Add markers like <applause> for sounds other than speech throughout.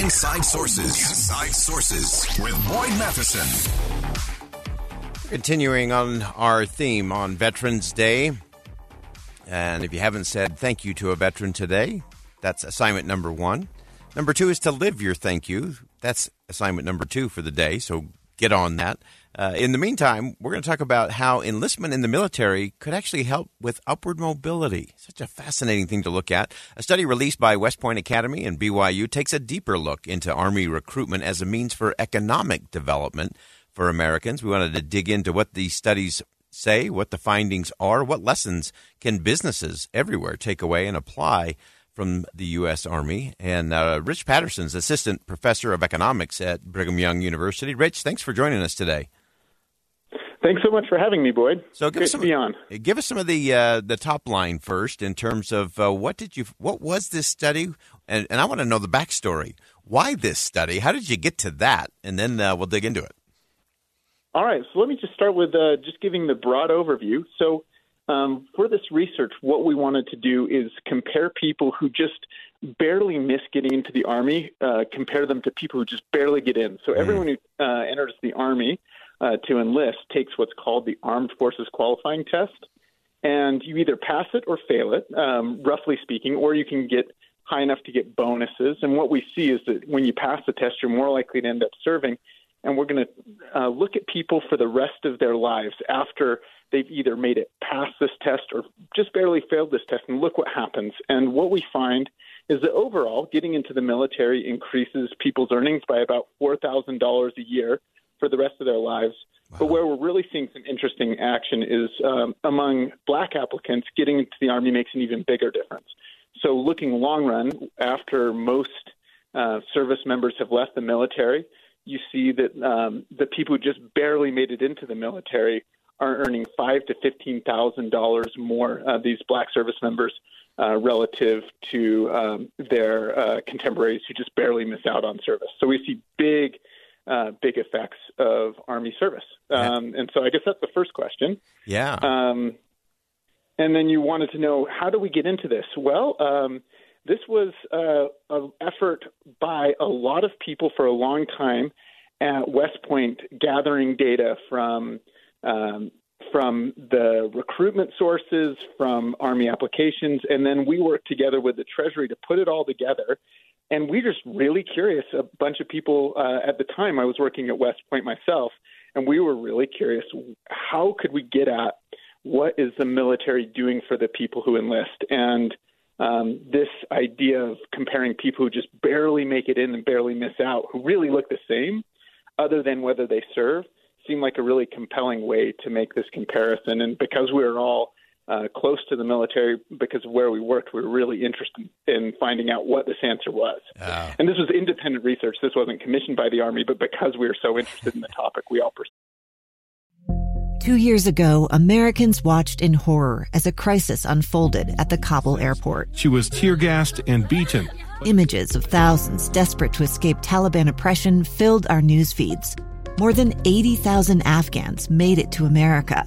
Inside Sources. Inside Sources with Boyd Matheson. Continuing on our theme on Veterans Day. And if you haven't said thank you to a veteran today, that's assignment number one. Number two is to live your thank you. That's assignment number two for the day. So get on that. Uh, in the meantime, we're going to talk about how enlistment in the military could actually help with upward mobility. Such a fascinating thing to look at. A study released by West Point Academy and BYU takes a deeper look into Army recruitment as a means for economic development for Americans. We wanted to dig into what these studies say, what the findings are, what lessons can businesses everywhere take away and apply from the U.S. Army. And uh, Rich Patterson's assistant professor of economics at Brigham Young University. Rich, thanks for joining us today. Thanks so much for having me, Boyd. So give Great us some, to be on. Give us some of the uh, the top line first in terms of uh, what did you what was this study, and, and I want to know the backstory. Why this study? How did you get to that? And then uh, we'll dig into it. All right, so let me just start with uh, just giving the broad overview. So, um, for this research, what we wanted to do is compare people who just barely miss getting into the Army, uh, compare them to people who just barely get in. So, everyone who uh, enters the Army uh, to enlist takes what's called the Armed Forces Qualifying Test. And you either pass it or fail it, um, roughly speaking, or you can get high enough to get bonuses. And what we see is that when you pass the test, you're more likely to end up serving and we're going to uh, look at people for the rest of their lives after they've either made it past this test or just barely failed this test, and look what happens. And what we find is that overall, getting into the military increases people's earnings by about $4,000 a year for the rest of their lives. Wow. But where we're really seeing some interesting action is um, among black applicants, getting into the Army makes an even bigger difference. So, looking long run, after most uh, service members have left the military, you see that um, the people who just barely made it into the military are earning five to fifteen thousand dollars more. Uh, these black service members uh, relative to um, their uh, contemporaries who just barely miss out on service. So we see big, uh, big effects of Army service. Um, and so I guess that's the first question. Yeah. Um, and then you wanted to know how do we get into this? Well. Um, this was uh, an effort by a lot of people for a long time at West Point, gathering data from um, from the recruitment sources, from Army applications, and then we worked together with the Treasury to put it all together. And we are just really curious. A bunch of people uh, at the time, I was working at West Point myself, and we were really curious. How could we get at what is the military doing for the people who enlist? And um, this idea of comparing people who just barely make it in and barely miss out, who really look the same, other than whether they serve, seemed like a really compelling way to make this comparison. And because we were all uh, close to the military, because of where we worked, we were really interested in finding out what this answer was. Oh. And this was independent research. This wasn't commissioned by the Army, but because we were so interested in the topic, we all pursued. Two years ago, Americans watched in horror as a crisis unfolded at the Kabul airport. She was tear gassed and beaten. Images of thousands desperate to escape Taliban oppression filled our news feeds. More than 80,000 Afghans made it to America.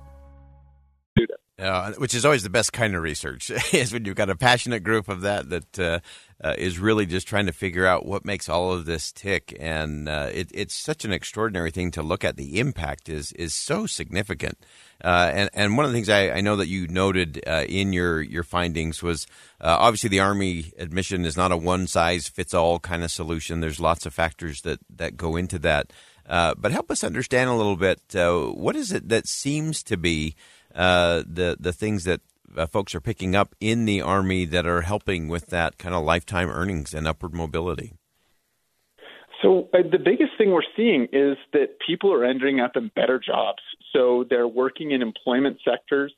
Uh, which is always the best kind of research <laughs> is when you've got a passionate group of that that uh, uh, is really just trying to figure out what makes all of this tick. And uh, it, it's such an extraordinary thing to look at. The impact is is so significant. Uh, and and one of the things I, I know that you noted in your your findings was obviously the army admission is not a one size fits all kind of solution. There's lots of factors that that go into that. But help us understand a little bit what is it that seems to be uh, the the things that uh, folks are picking up in the army that are helping with that kind of lifetime earnings and upward mobility? So uh, the biggest thing we're seeing is that people are ending up in better jobs. So they're working in employment sectors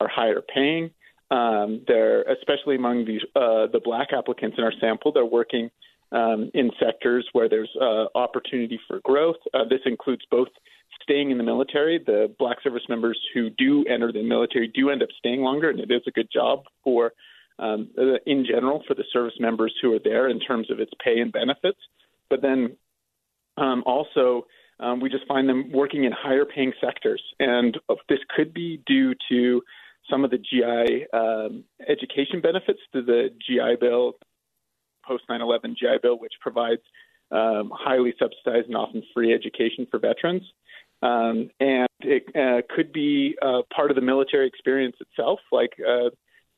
are higher paying. Um, they're especially among these uh, the black applicants in our sample. They're working um, in sectors where there's uh, opportunity for growth. Uh, this includes both staying in the military. The black service members who do enter the military do end up staying longer, and it is a good job for, um, in general, for the service members who are there in terms of its pay and benefits. But then um, also, um, we just find them working in higher paying sectors, and this could be due to some of the GI um, education benefits to the GI Bill, post 9/11 GI Bill, which provides um, highly subsidized and often free education for veterans. Um, and it uh, could be uh, part of the military experience itself. Like uh,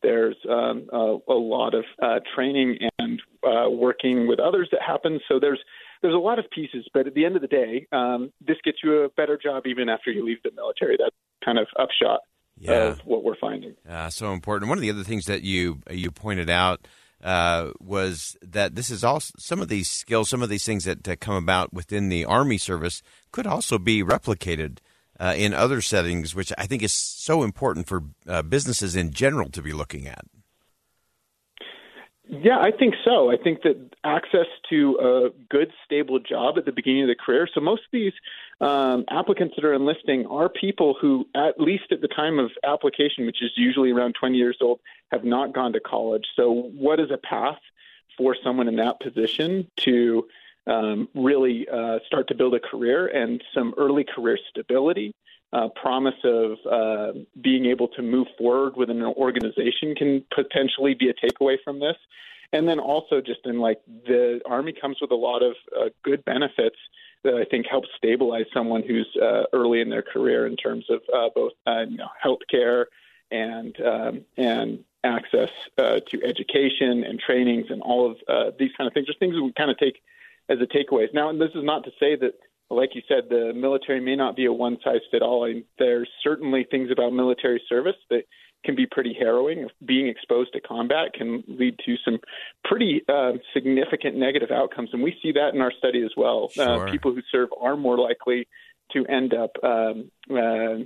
there's um, a, a, lot of uh, training and uh, working with others that happens. So there's there's a lot of pieces. But at the end of the day, um, this gets you a better job even after you leave the military. That's kind of upshot yeah. of what we're finding. Yeah, so important. One of the other things that you you pointed out uh, was that this is also some of these skills, some of these things that, that come about within the Army service could also be replicated uh, in other settings, which I think is so important for uh, businesses in general to be looking at. Yeah, I think so. I think that access to a good, stable job at the beginning of the career. So most of these um, applicants that are enlisting are people who, at least at the time of application, which is usually around 20 years old, have not gone to college. So what is a path for someone in that position to um, really uh, start to build a career and some early career stability? Uh, promise of uh, being able to move forward within an organization can potentially be a takeaway from this. And then also, just in like the Army comes with a lot of uh, good benefits that I think help stabilize someone who's uh, early in their career in terms of uh, both uh, you know, health care and um, and access uh, to education and trainings and all of uh, these kind of things. Just things that we kind of take as a takeaways. Now, and this is not to say that like you said, the military may not be a one size fit all. I there's certainly things about military service that can be pretty harrowing. Being exposed to combat can lead to some pretty uh, significant negative outcomes, and we see that in our study as well. Uh, sure. Uh, people who serve are more likely to end up um, uh,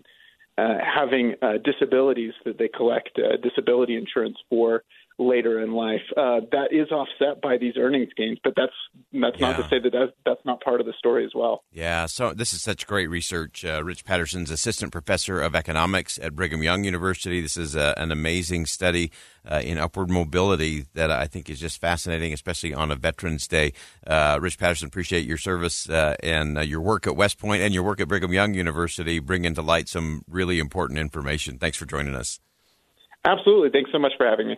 uh, having uh, disabilities that they collect disability insurance for later in life. Uh, that is offset by these earnings gains, but that's that's yeah. not to say that that's, that's not part of the story as well. Yeah. So this is such great research. Uh, Rich Patterson's assistant professor of economics at Brigham Young University. This is a, uh, an amazing study uh, in upward mobility that I think is just fascinating, especially on a Veterans Day. Uh, Rich Patterson, appreciate your service uh, and your work at West Point and your work at Brigham Young University, bringing to light some really important information. Thanks for joining us. Absolutely. Thanks so much for having me.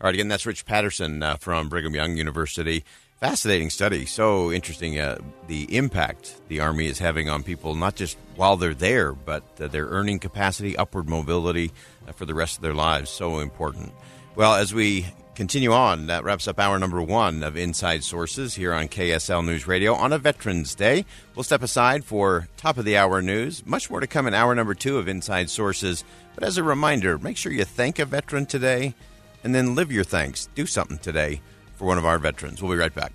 All right, again, that's Rich Patterson uh, from Brigham Young University. Fascinating study. So interesting uh, the impact the Army is having on people, not just while they're there, but uh, their earning capacity, upward mobility uh, for the rest of their lives. So important. Well, as we continue on, that wraps up hour number one of Inside Sources here on KSL News Radio on a Veterans Day. We'll step aside for top of the hour news. Much more to come in hour number two of Inside Sources. But as a reminder, make sure you thank a veteran today and then live your thanks. Do something today for one of our veterans. We'll be right back.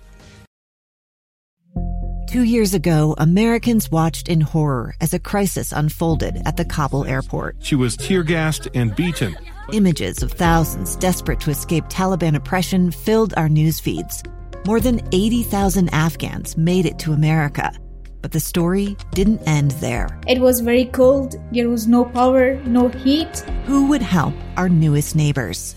Two years ago, Americans watched in horror as a crisis unfolded at the Kabul airport. She was tear gassed and beaten. Images of thousands desperate to escape Taliban oppression filled our news feeds. More than 80,000 Afghans made it to America. But the story didn't end there. It was very cold. There was no power, no heat. Who would help our newest neighbors?